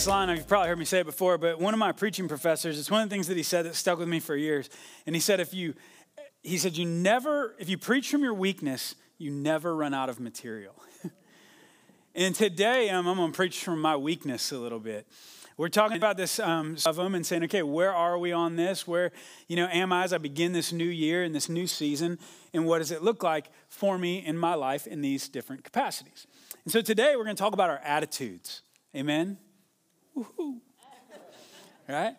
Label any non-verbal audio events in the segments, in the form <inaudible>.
this line, you've probably heard me say it before, but one of my preaching professors, it's one of the things that he said that stuck with me for years. And he said, if you, he said, you never, if you preach from your weakness, you never run out of material. <laughs> and today, um, I'm going to preach from my weakness a little bit. We're talking about this um, of them and saying, okay, where are we on this? Where, you know, am I as I begin this new year and this new season? And what does it look like for me in my life in these different capacities? And so today we're going to talk about our attitudes. Amen? Woo-hoo. Right?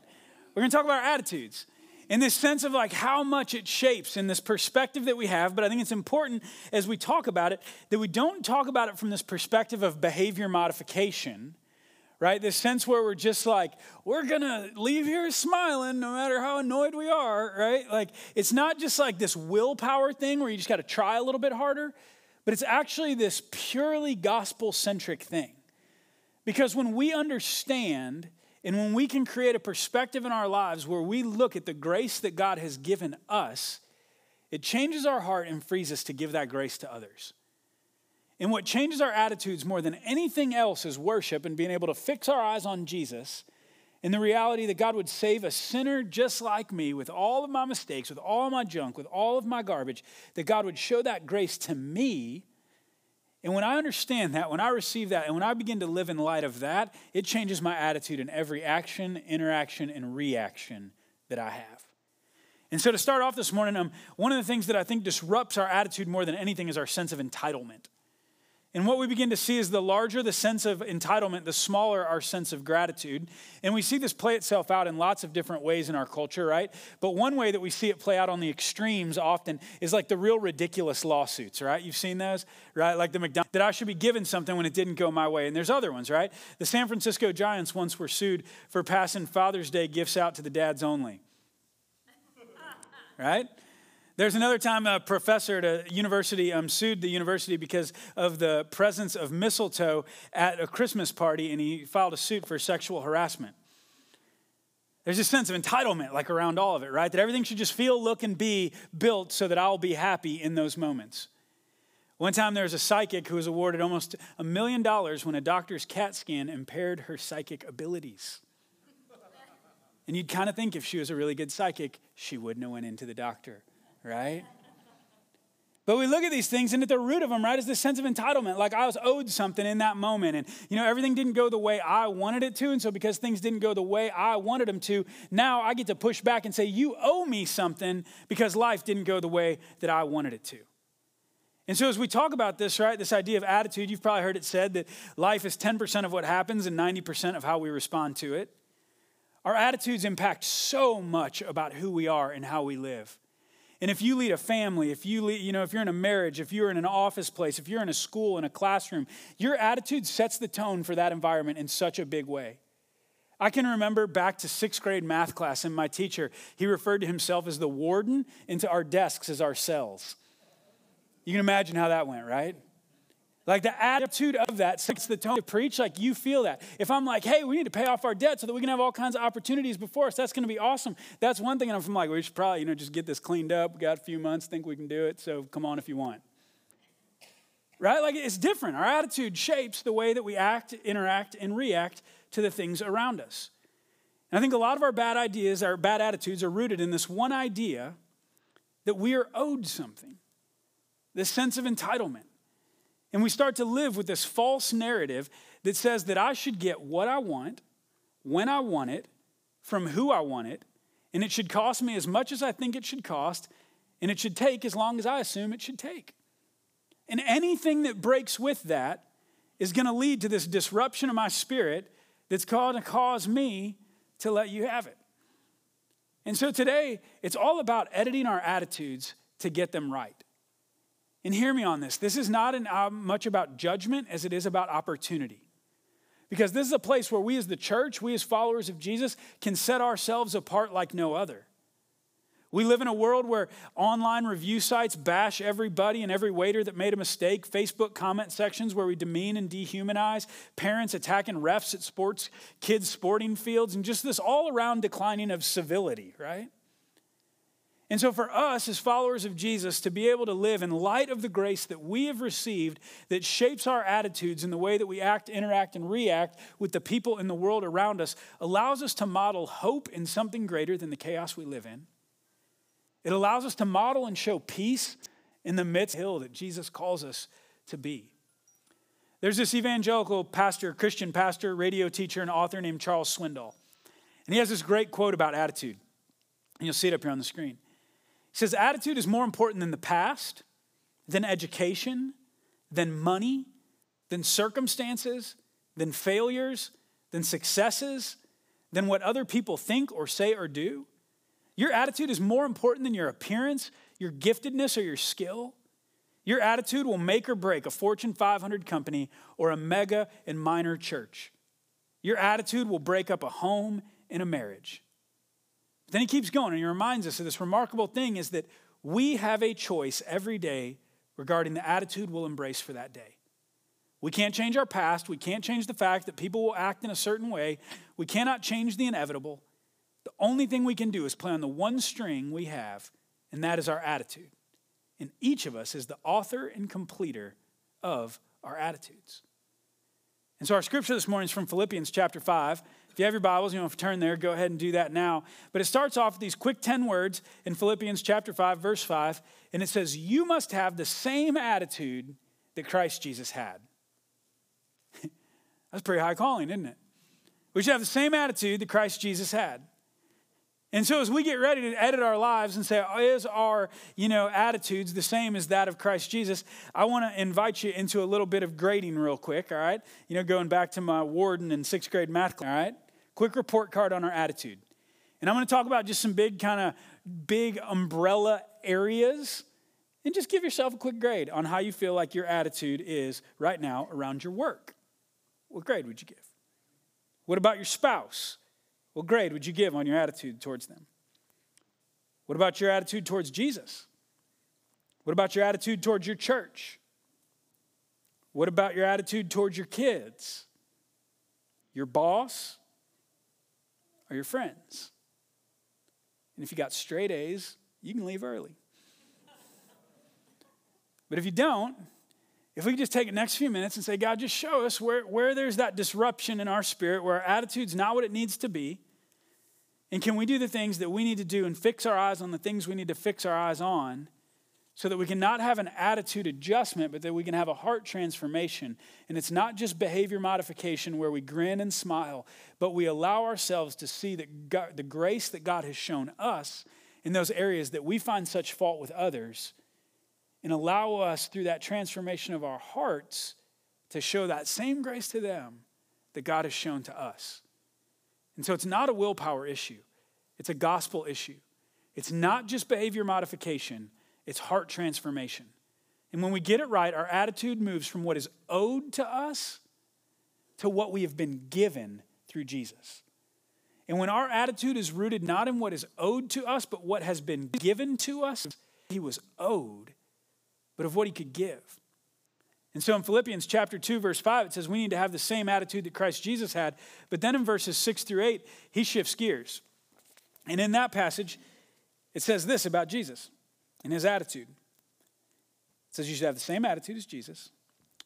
We're going to talk about our attitudes in this sense of like how much it shapes in this perspective that we have. But I think it's important as we talk about it that we don't talk about it from this perspective of behavior modification, right? This sense where we're just like, we're going to leave here smiling no matter how annoyed we are, right? Like it's not just like this willpower thing where you just got to try a little bit harder, but it's actually this purely gospel centric thing because when we understand and when we can create a perspective in our lives where we look at the grace that God has given us, it changes our heart and frees us to give that grace to others. And what changes our attitudes more than anything else is worship and being able to fix our eyes on Jesus and the reality that God would save a sinner just like me with all of my mistakes, with all my junk, with all of my garbage, that God would show that grace to me and when I understand that, when I receive that, and when I begin to live in light of that, it changes my attitude in every action, interaction, and reaction that I have. And so, to start off this morning, um, one of the things that I think disrupts our attitude more than anything is our sense of entitlement. And what we begin to see is the larger the sense of entitlement, the smaller our sense of gratitude. And we see this play itself out in lots of different ways in our culture, right? But one way that we see it play out on the extremes often is like the real ridiculous lawsuits, right? You've seen those, right? Like the McDonald's, that I should be given something when it didn't go my way. And there's other ones, right? The San Francisco Giants once were sued for passing Father's Day gifts out to the dads only, <laughs> right? There's another time a professor at a university um, sued the university because of the presence of mistletoe at a Christmas party, and he filed a suit for sexual harassment. There's a sense of entitlement, like around all of it, right? That everything should just feel, look, and be built so that I'll be happy in those moments. One time there was a psychic who was awarded almost a million dollars when a doctor's CAT scan impaired her psychic abilities. And you'd kind of think if she was a really good psychic, she wouldn't have went into the doctor right? But we look at these things, and at the root of them, right, is this sense of entitlement. Like I was owed something in that moment, and you know everything didn't go the way I wanted it to, and so because things didn't go the way I wanted them to, now I get to push back and say, "You owe me something because life didn't go the way that I wanted it to." And so, as we talk about this, right, this idea of attitude, you've probably heard it said that life is 10% of what happens and 90% of how we respond to it. Our attitudes impact so much about who we are and how we live. And if you lead a family, if you lead, you know, if you're in a marriage, if you're in an office place, if you're in a school, in a classroom, your attitude sets the tone for that environment in such a big way. I can remember back to sixth grade math class, and my teacher, he referred to himself as the warden, into our desks as our cells. You can imagine how that went, right? Like the attitude of that sets the tone to preach, like you feel that. If I'm like, hey, we need to pay off our debt so that we can have all kinds of opportunities before us, that's going to be awesome. That's one thing. And I'm like, we should probably, you know, just get this cleaned up. We got a few months, think we can do it. So come on if you want. Right? Like it's different. Our attitude shapes the way that we act, interact, and react to the things around us. And I think a lot of our bad ideas, our bad attitudes are rooted in this one idea that we are owed something, this sense of entitlement. And we start to live with this false narrative that says that I should get what I want, when I want it, from who I want it, and it should cost me as much as I think it should cost, and it should take as long as I assume it should take. And anything that breaks with that is going to lead to this disruption of my spirit that's going to cause me to let you have it. And so today, it's all about editing our attitudes to get them right. And hear me on this. This is not uh, much about judgment as it is about opportunity. Because this is a place where we, as the church, we as followers of Jesus, can set ourselves apart like no other. We live in a world where online review sites bash everybody and every waiter that made a mistake, Facebook comment sections where we demean and dehumanize, parents attacking refs at sports, kids' sporting fields, and just this all around declining of civility, right? And so, for us as followers of Jesus to be able to live in light of the grace that we have received that shapes our attitudes and the way that we act, interact, and react with the people in the world around us allows us to model hope in something greater than the chaos we live in. It allows us to model and show peace in the midst of the hill that Jesus calls us to be. There's this evangelical pastor, Christian pastor, radio teacher, and author named Charles Swindoll. And he has this great quote about attitude. And you'll see it up here on the screen. He says, Attitude is more important than the past, than education, than money, than circumstances, than failures, than successes, than what other people think or say or do. Your attitude is more important than your appearance, your giftedness, or your skill. Your attitude will make or break a Fortune 500 company or a mega and minor church. Your attitude will break up a home and a marriage. Then he keeps going and he reminds us of this remarkable thing is that we have a choice every day regarding the attitude we'll embrace for that day. We can't change our past. We can't change the fact that people will act in a certain way. We cannot change the inevitable. The only thing we can do is play on the one string we have, and that is our attitude. And each of us is the author and completer of our attitudes. And so our scripture this morning is from Philippians chapter 5. If you have your Bibles, you want to turn there, go ahead and do that now. But it starts off with these quick 10 words in Philippians chapter 5, verse 5, and it says, You must have the same attitude that Christ Jesus had. <laughs> That's pretty high calling, isn't it? We should have the same attitude that Christ Jesus had. And so as we get ready to edit our lives and say, is our, you know, attitudes the same as that of Christ Jesus? I want to invite you into a little bit of grading real quick, all right? You know, going back to my warden in sixth grade math class, all right? Quick report card on our attitude. And I'm going to talk about just some big kind of big umbrella areas and just give yourself a quick grade on how you feel like your attitude is right now around your work. What grade would you give? What about your spouse? What grade would you give on your attitude towards them? What about your attitude towards Jesus? What about your attitude towards your church? What about your attitude towards your kids, your boss, or your friends? And if you got straight A's, you can leave early. But if you don't, if we could just take the next few minutes and say, God, just show us where, where there's that disruption in our spirit, where our attitude's not what it needs to be. And can we do the things that we need to do and fix our eyes on the things we need to fix our eyes on so that we can not have an attitude adjustment, but that we can have a heart transformation? And it's not just behavior modification where we grin and smile, but we allow ourselves to see that God, the grace that God has shown us in those areas that we find such fault with others and allow us through that transformation of our hearts to show that same grace to them that God has shown to us. And so it's not a willpower issue, it's a gospel issue. It's not just behavior modification, it's heart transformation. And when we get it right, our attitude moves from what is owed to us to what we have been given through Jesus. And when our attitude is rooted not in what is owed to us, but what has been given to us, he was owed but of what he could give. And so in Philippians chapter 2, verse 5, it says we need to have the same attitude that Christ Jesus had. But then in verses 6 through 8, he shifts gears. And in that passage, it says this about Jesus and his attitude. It says you should have the same attitude as Jesus,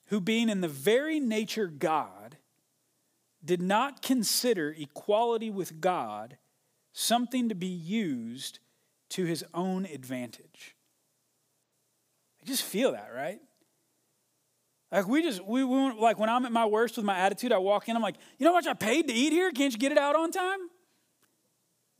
who being in the very nature God, did not consider equality with God something to be used to his own advantage. I just feel that, right? Like we just we, we like when I'm at my worst with my attitude, I walk in, I'm like, you know how much I paid to eat here? Can't you get it out on time?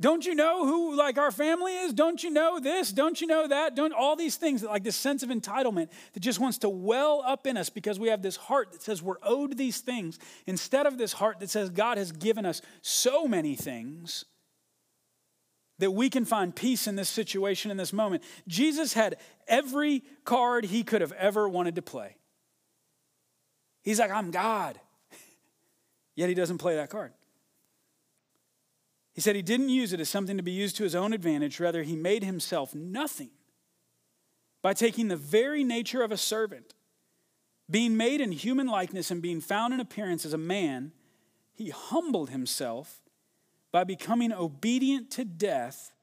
Don't you know who like our family is? Don't you know this? Don't you know that? Don't all these things like this sense of entitlement that just wants to well up in us because we have this heart that says we're owed these things instead of this heart that says God has given us so many things that we can find peace in this situation, in this moment. Jesus had every card he could have ever wanted to play. He's like, I'm God. <laughs> Yet he doesn't play that card. He said he didn't use it as something to be used to his own advantage. Rather, he made himself nothing by taking the very nature of a servant. Being made in human likeness and being found in appearance as a man, he humbled himself by becoming obedient to death,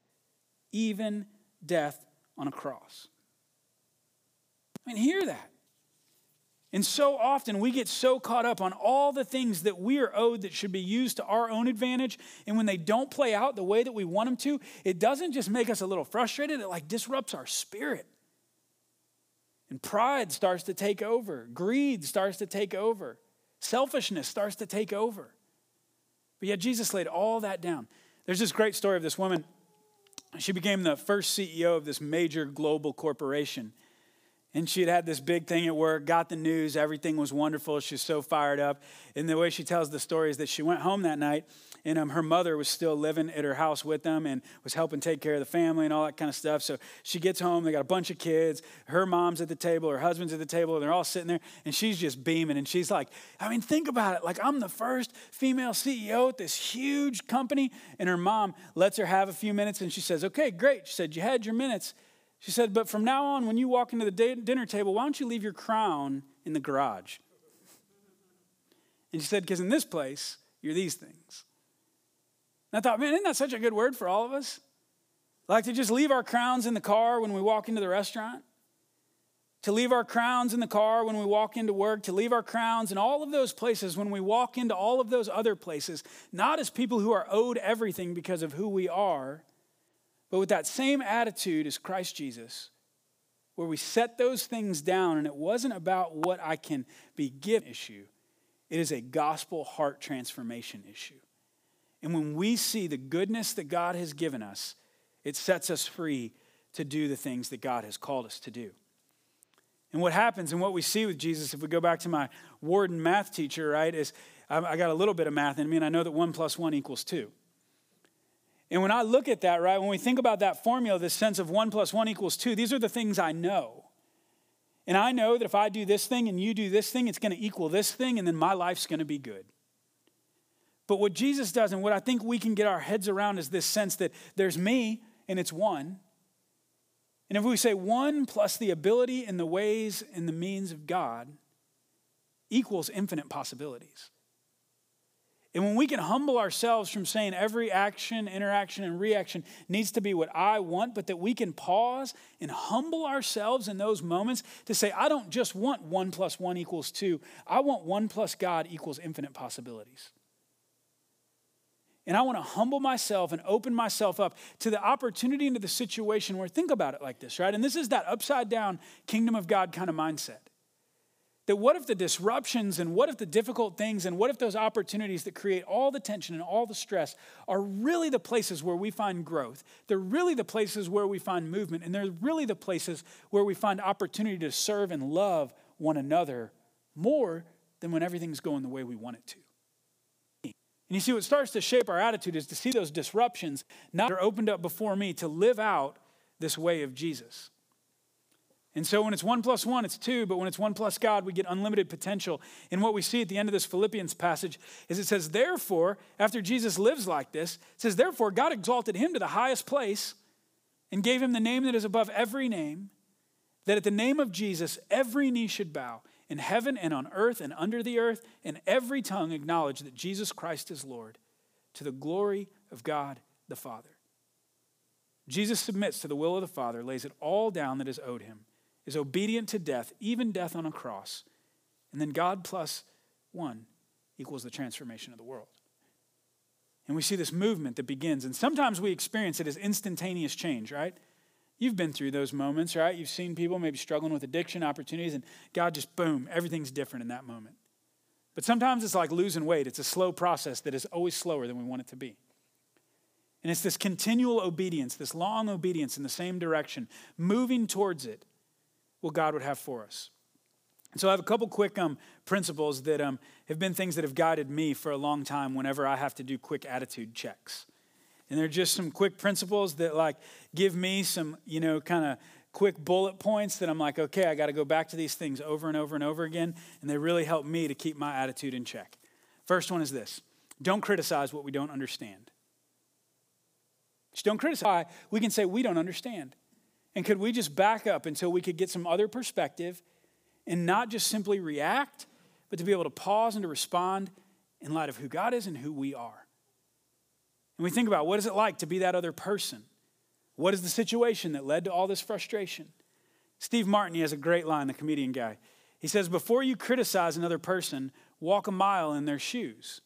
even death on a cross. I mean, hear that. And so often we get so caught up on all the things that we are owed that should be used to our own advantage. And when they don't play out the way that we want them to, it doesn't just make us a little frustrated, it like disrupts our spirit. And pride starts to take over, greed starts to take over, selfishness starts to take over. But yet Jesus laid all that down. There's this great story of this woman. She became the first CEO of this major global corporation. And she had had this big thing at work, got the news, everything was wonderful. She's so fired up. And the way she tells the story is that she went home that night, and um, her mother was still living at her house with them and was helping take care of the family and all that kind of stuff. So she gets home, they got a bunch of kids. Her mom's at the table, her husband's at the table, and they're all sitting there, and she's just beaming. And she's like, I mean, think about it. Like, I'm the first female CEO at this huge company. And her mom lets her have a few minutes, and she says, Okay, great. She said, You had your minutes. She said, But from now on, when you walk into the dinner table, why don't you leave your crown in the garage? And she said, Because in this place, you're these things. And I thought, man, isn't that such a good word for all of us? Like to just leave our crowns in the car when we walk into the restaurant, to leave our crowns in the car when we walk into work, to leave our crowns in all of those places when we walk into all of those other places, not as people who are owed everything because of who we are, but with that same attitude as Christ Jesus, where we set those things down and it wasn't about what I can be given issue, it is a gospel heart transformation issue. And when we see the goodness that God has given us, it sets us free to do the things that God has called us to do. And what happens and what we see with Jesus, if we go back to my warden math teacher, right, is I got a little bit of math in me, and I know that one plus one equals two. And when I look at that, right, when we think about that formula, this sense of one plus one equals two, these are the things I know. And I know that if I do this thing and you do this thing, it's going to equal this thing, and then my life's going to be good. But what Jesus does, and what I think we can get our heads around, is this sense that there's me and it's one. And if we say one plus the ability and the ways and the means of God equals infinite possibilities. And when we can humble ourselves from saying every action, interaction, and reaction needs to be what I want, but that we can pause and humble ourselves in those moments to say, I don't just want one plus one equals two, I want one plus God equals infinite possibilities. And I want to humble myself and open myself up to the opportunity into the situation where, think about it like this, right? And this is that upside down kingdom of God kind of mindset. That what if the disruptions and what if the difficult things and what if those opportunities that create all the tension and all the stress are really the places where we find growth? They're really the places where we find movement, and they're really the places where we find opportunity to serve and love one another more than when everything's going the way we want it to. And you see, what starts to shape our attitude is to see those disruptions not are opened up before me to live out this way of Jesus. And so when it's one plus one, it's two, but when it's one plus God, we get unlimited potential. And what we see at the end of this Philippians passage is it says, Therefore, after Jesus lives like this, it says, Therefore, God exalted him to the highest place and gave him the name that is above every name, that at the name of Jesus, every knee should bow in heaven and on earth and under the earth, and every tongue acknowledge that Jesus Christ is Lord, to the glory of God the Father. Jesus submits to the will of the Father, lays it all down that is owed him is obedient to death, even death on a cross. And then God plus one equals the transformation of the world. And we see this movement that begins, and sometimes we experience it as instantaneous change, right? You've been through those moments, right? You've seen people maybe struggling with addiction opportunities, and God just, boom, everything's different in that moment. But sometimes it's like losing weight. It's a slow process that is always slower than we want it to be. And it's this continual obedience, this long obedience in the same direction, moving towards it what God would have for us. And so I have a couple quick um, principles that um, have been things that have guided me for a long time whenever I have to do quick attitude checks. And they're just some quick principles that like give me some, you know, kind of quick bullet points that I'm like, okay, I got to go back to these things over and over and over again. And they really help me to keep my attitude in check. First one is this don't criticize what we don't understand. Just don't criticize. We can say we don't understand. And could we just back up until we could get some other perspective and not just simply react, but to be able to pause and to respond in light of who God is and who we are? And we think about what is it like to be that other person? What is the situation that led to all this frustration? Steve Martin, he has a great line, the comedian guy. He says, Before you criticize another person, walk a mile in their shoes.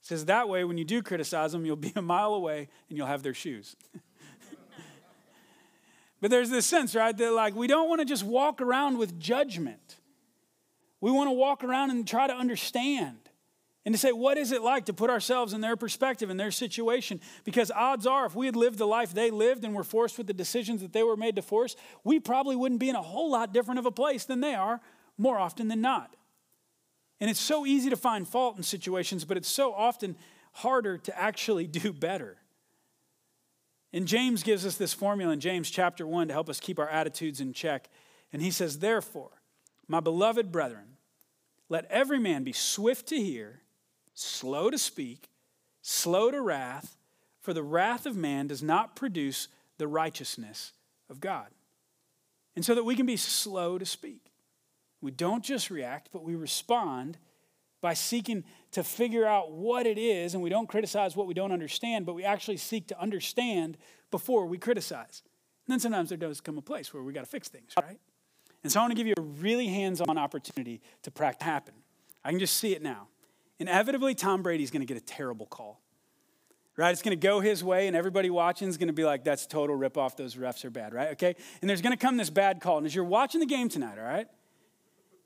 He says, That way, when you do criticize them, you'll be a mile away and you'll have their shoes. <laughs> but there's this sense, right, that like we don't want to just walk around with judgment. We want to walk around and try to understand and to say, what is it like to put ourselves in their perspective, in their situation? Because odds are, if we had lived the life they lived and were forced with the decisions that they were made to force, we probably wouldn't be in a whole lot different of a place than they are more often than not. And it's so easy to find fault in situations, but it's so often harder to actually <laughs> do better. And James gives us this formula in James chapter 1 to help us keep our attitudes in check. And he says, Therefore, my beloved brethren, let every man be swift to hear slow to speak, slow to wrath, for the wrath of man does not produce the righteousness of God. And so that we can be slow to speak. We don't just react, but we respond by seeking to figure out what it is, and we don't criticize what we don't understand, but we actually seek to understand before we criticize. And then sometimes there does come a place where we got to fix things, right? And so I want to give you a really hands on opportunity to practice happen. I can just see it now inevitably Tom Brady's going to get a terrible call. Right? It's going to go his way, and everybody watching is going to be like, that's total ripoff. Those refs are bad, right? Okay? And there's going to come this bad call. And as you're watching the game tonight, all right,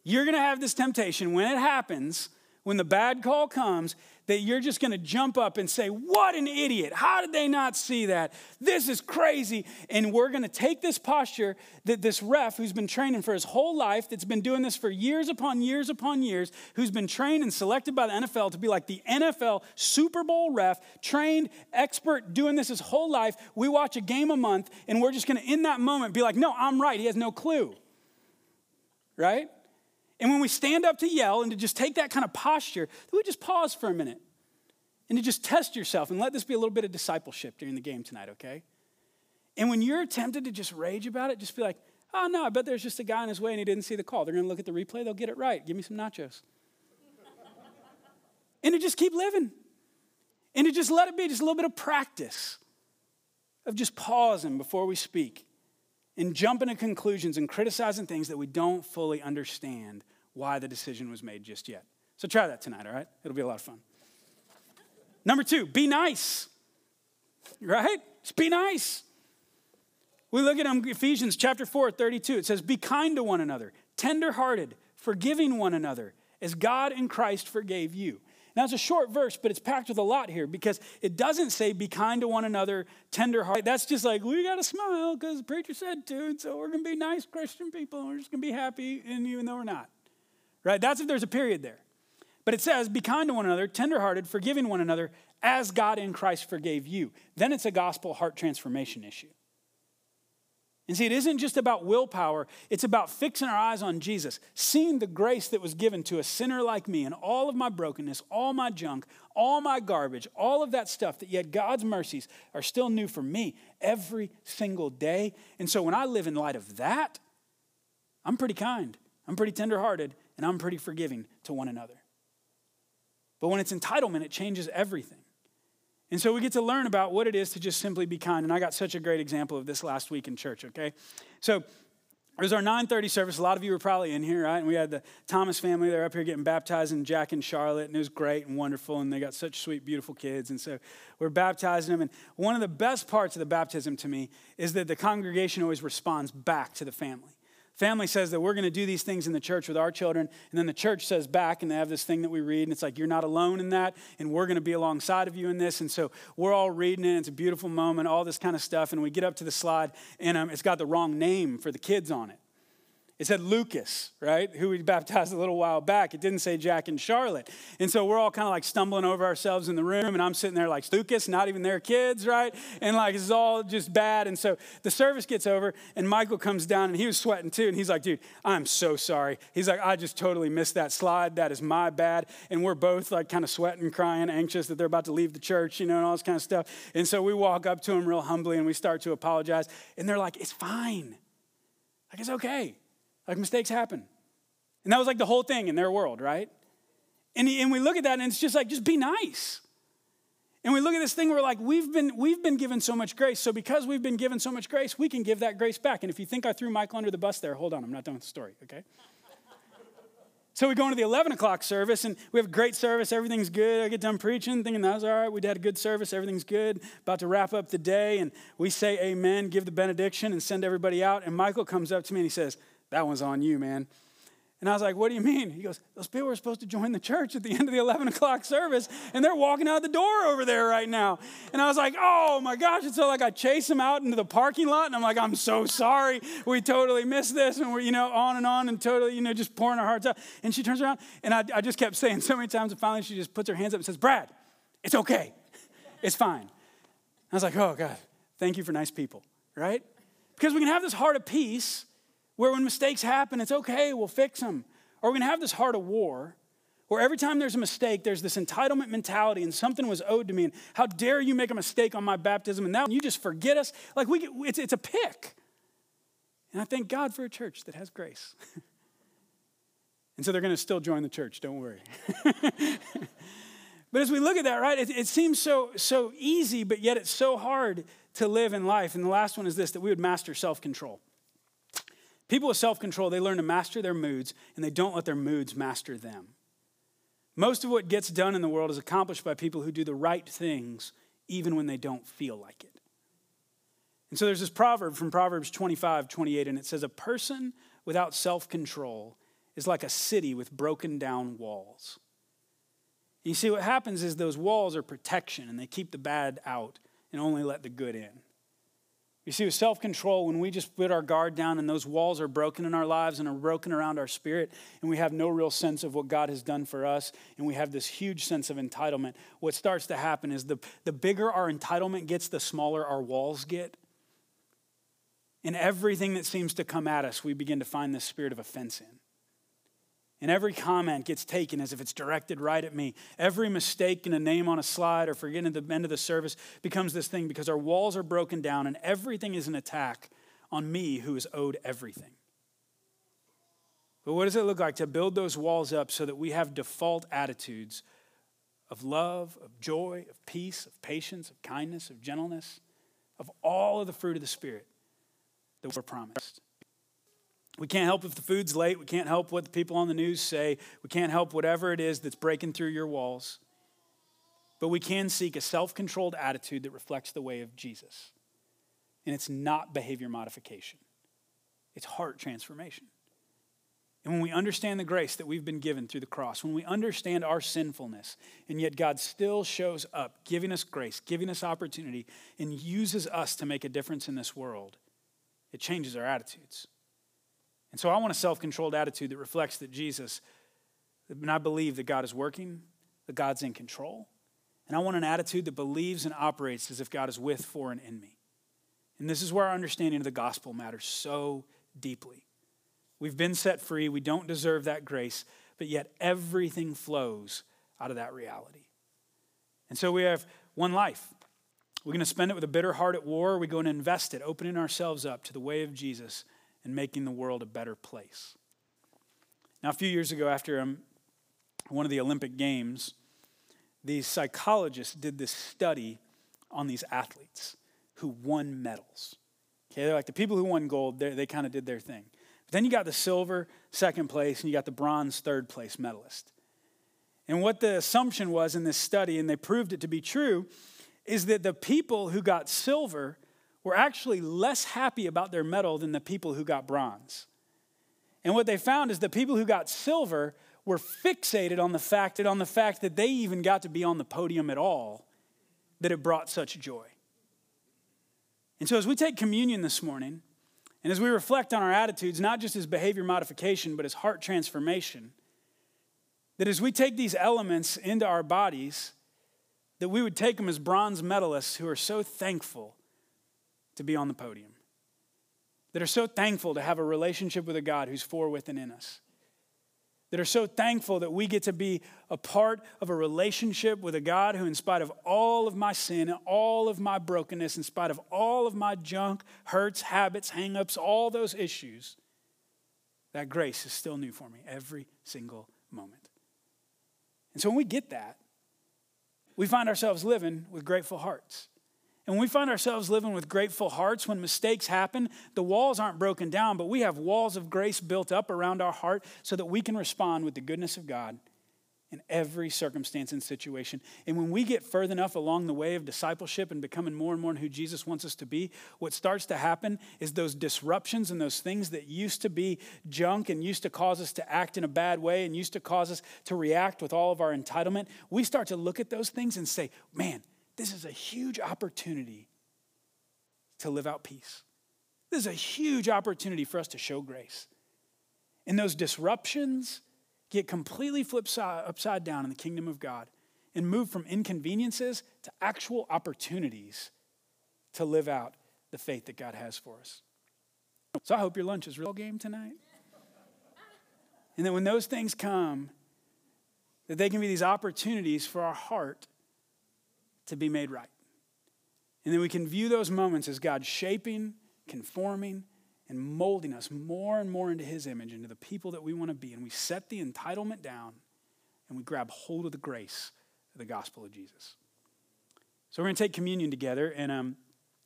you're going to have this temptation when it happens, when the bad call comes, that you're just going to jump up and say, What an idiot. How did they not see that? This is crazy. And we're going to take this posture that this ref, who's been training for his whole life, that's been doing this for years upon years upon years, who's been trained and selected by the NFL to be like the NFL Super Bowl ref, trained, expert, doing this his whole life. We watch a game a month, and we're just going to, in that moment, be like, No, I'm right. He has no clue. Right? And when we stand up to yell and to just take that kind of posture, we just pause for a minute and to just test yourself and let this be a little bit of discipleship during the game tonight, okay? And when you're tempted to just rage about it, just be like, oh no, I bet there's just a guy in his way and he didn't see the call. They're gonna look at the replay, they'll get it right. Give me some nachos. <laughs> and to just keep living. And to just let it be just a little bit of practice of just pausing before we speak and jumping to conclusions and criticizing things that we don't fully understand why the decision was made just yet. So try that tonight, all right? It'll be a lot of fun. Number two, be nice, right? Just be nice. We look at um, Ephesians chapter 4, 32. It says, Be kind to one another, tenderhearted, forgiving one another, as God in Christ forgave you. Now, it's a short verse, but it's packed with a lot here because it doesn't say be kind to one another, tenderhearted. That's just like, we got to smile because the preacher said to, and so we're going to be nice Christian people and we're just going to be happy, and even though we're not. Right? That's if there's a period there. But it says, be kind to one another, tenderhearted, forgiving one another, as God in Christ forgave you. Then it's a gospel heart transformation issue. And see, it isn't just about willpower, it's about fixing our eyes on Jesus, seeing the grace that was given to a sinner like me and all of my brokenness, all my junk, all my garbage, all of that stuff, that yet God's mercies are still new for me every single day. And so when I live in light of that, I'm pretty kind, I'm pretty tenderhearted, and I'm pretty forgiving to one another. But when it's entitlement, it changes everything. And so we get to learn about what it is to just simply be kind. And I got such a great example of this last week in church, okay? So it was our 9:30 service. A lot of you were probably in here, right? And we had the Thomas family. They're up here getting baptized, and Jack and Charlotte, and it was great and wonderful. And they got such sweet, beautiful kids. And so we're baptizing them. And one of the best parts of the baptism to me is that the congregation always responds back to the family. Family says that we're going to do these things in the church with our children, and then the church says back, and they have this thing that we read, and it's like, you're not alone in that, and we're going to be alongside of you in this. And so we're all reading it. It's a beautiful moment, all this kind of stuff. And we get up to the slide, and um, it's got the wrong name for the kids on it. It said Lucas, right? Who we baptized a little while back. It didn't say Jack and Charlotte. And so we're all kind of like stumbling over ourselves in the room, and I'm sitting there like, Lucas, not even their kids, right? And like, it's all just bad. And so the service gets over, and Michael comes down, and he was sweating too. And he's like, dude, I'm so sorry. He's like, I just totally missed that slide. That is my bad. And we're both like kind of sweating, crying, anxious that they're about to leave the church, you know, and all this kind of stuff. And so we walk up to him real humbly, and we start to apologize. And they're like, it's fine. Like, it's okay. Like mistakes happen. And that was like the whole thing in their world, right? And, and we look at that and it's just like, just be nice. And we look at this thing, we're like, we've been, we've been given so much grace. So because we've been given so much grace, we can give that grace back. And if you think I threw Michael under the bus there, hold on, I'm not done with the story, okay? <laughs> So we go into the 11 o'clock service and we have a great service. Everything's good. I get done preaching, thinking that was all right. We had a good service. Everything's good. About to wrap up the day. And we say amen, give the benediction, and send everybody out. And Michael comes up to me and he says, That one's on you, man. And I was like, What do you mean? He goes, Those people were supposed to join the church at the end of the <laughs> 11 o'clock service, and they're walking out the door over there right now. And I was like, Oh my gosh. And so, like, I chase them out into the parking lot, and I'm like, I'm so sorry. We totally missed this. And we're, you know, on and on, and totally, you know, just pouring our hearts out. And she turns around, and I, I just kept saying <laughs> so many times, and finally she just puts her hands up and says, Brad, it's okay. <laughs> It's fine. I was like, Oh, God, thank you for nice people, right? Because we can have this heart of peace where when mistakes happen, it's okay, we'll fix them. Or we're gonna have this heart of war where every time there's a mistake, there's this entitlement mentality and something was owed to me. And how dare you make a mistake on my baptism and now you just forget us? Like we, it's, it's a pick. And I thank God for a church that has grace. <laughs> and so they're gonna still join the church, don't worry. <laughs> but as we look at that, right, it, it seems so, so easy, but yet it's so hard to live in life. And the last one is this that we would master self control. People with self control, they learn to master their moods and they don't let their moods master them. Most of what gets done in the world is accomplished by people who do the right things even when they don't feel like it. And so there's this proverb from Proverbs 25, 28, and it says, A person without self control is like a city with broken down walls. You see, what happens is those walls are protection and they keep the bad out and only let the good in. You see, with self control, when we just put our guard down and those walls are broken in our lives and are broken around our spirit, and we have no real sense of what God has done for us, and we have this huge sense of entitlement, what starts to happen is the, the bigger our entitlement gets, the smaller our walls get. And everything that seems to come at us, we begin to find this spirit of offense in. And every comment gets taken as if it's directed right at me. Every mistake in a name on a slide or forgetting the end of the service becomes this thing because our walls are broken down and everything is an attack on me who is owed everything. But what does it look like to build those walls up so that we have default attitudes of love, of joy, of peace, of patience, of kindness, of gentleness, of all of the fruit of the Spirit that we're promised? We can't help if the food's late. We can't help what the people on the news say. We can't help whatever it is that's breaking through your walls. But we can seek a self controlled attitude that reflects the way of Jesus. And it's not behavior modification, it's heart transformation. And when we understand the grace that we've been given through the cross, when we understand our sinfulness, and yet God still shows up, giving us grace, giving us opportunity, and uses us to make a difference in this world, it changes our attitudes. And so I want a self controlled attitude that reflects that Jesus, and I believe that God is working, that God's in control. And I want an attitude that believes and operates as if God is with, for, and in me. And this is where our understanding of the gospel matters so deeply. We've been set free, we don't deserve that grace, but yet everything flows out of that reality. And so we have one life. We're going to spend it with a bitter heart at war. We're going to invest it, opening ourselves up to the way of Jesus and making the world a better place. Now, a few years ago, after um, one of the Olympic Games, these psychologists did this study on these athletes who won medals. Okay, they're like the people who won gold, they kind of did their thing. But then you got the silver second place, and you got the bronze third place medalist. And what the assumption was in this study, and they proved it to be true, is that the people who got silver were actually less happy about their medal than the people who got bronze. And what they found is the people who got silver were fixated on the fact that on the fact that they even got to be on the podium at all, that it brought such joy. And so as we take communion this morning, and as we reflect on our attitudes, not just as behavior modification, but as heart transformation, that as we take these elements into our bodies, that we would take them as bronze medalists who are so thankful to be on the podium, that are so thankful to have a relationship with a God who's for, with, and in us, that are so thankful that we get to be a part of a relationship with a God who, in spite of all of my sin and all of my brokenness, in spite of all of my junk, hurts, habits, hangups, all those issues, that grace is still new for me every single moment. And so when we get that, we find ourselves living with grateful hearts. And when we find ourselves living with grateful hearts, when mistakes happen, the walls aren't broken down, but we have walls of grace built up around our heart so that we can respond with the goodness of God in every circumstance and situation. And when we get further enough along the way of discipleship and becoming more and more who Jesus wants us to be, what starts to happen is those disruptions and those things that used to be junk and used to cause us to act in a bad way and used to cause us to react with all of our entitlement, we start to look at those things and say, man, this is a huge opportunity to live out peace. This is a huge opportunity for us to show grace. And those disruptions get completely flipped upside down in the kingdom of God and move from inconveniences to actual opportunities to live out the faith that God has for us. So I hope your lunch is real game tonight. And then when those things come, that they can be these opportunities for our heart to be made right. And then we can view those moments as God shaping, conforming, and molding us more and more into his image, into the people that we want to be. And we set the entitlement down and we grab hold of the grace of the gospel of Jesus. So we're going to take communion together. And um,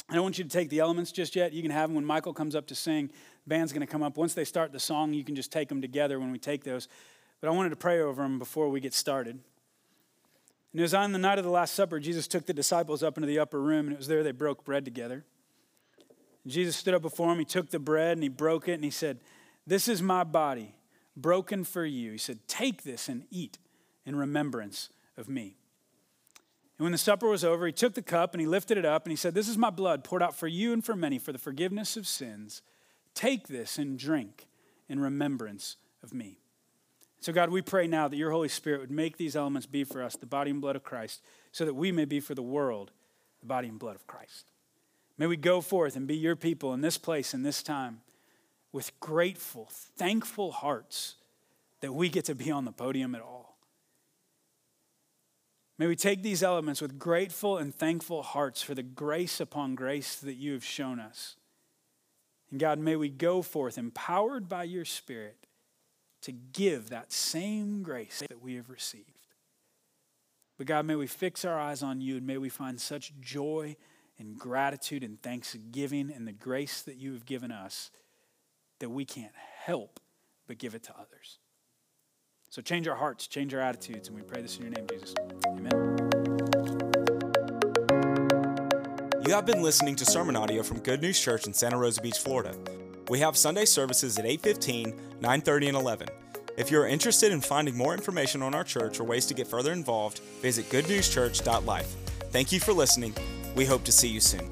I don't want you to take the elements just yet. You can have them when Michael comes up to sing. The band's going to come up. Once they start the song, you can just take them together when we take those. But I wanted to pray over them before we get started. And it was on the night of the Last Supper, Jesus took the disciples up into the upper room, and it was there they broke bread together. Jesus stood up before him. He took the bread and he broke it and he said, This is my body broken for you. He said, Take this and eat in remembrance of me. And when the supper was over, he took the cup and he lifted it up and he said, This is my blood poured out for you and for many for the forgiveness of sins. Take this and drink in remembrance of me. So, God, we pray now that your Holy Spirit would make these elements be for us the body and blood of Christ, so that we may be for the world the body and blood of Christ. May we go forth and be your people in this place in this time with grateful, thankful hearts that we get to be on the podium at all. May we take these elements with grateful and thankful hearts for the grace upon grace that you have shown us. And God, may we go forth empowered by your Spirit to give that same grace that we have received. But God, may we fix our eyes on you and may we find such joy and gratitude and thanksgiving and the grace that you have given us that we can't help but give it to others. So change our hearts, change our attitudes, and we pray this in your name, Jesus. Amen. You have been listening to sermon audio from Good News Church in Santa Rosa Beach, Florida. We have Sunday services at 8:15, 9:30, and 11. If you are interested in finding more information on our church or ways to get further involved, visit goodnewschurch.life. Thank you for listening we hope to see you soon.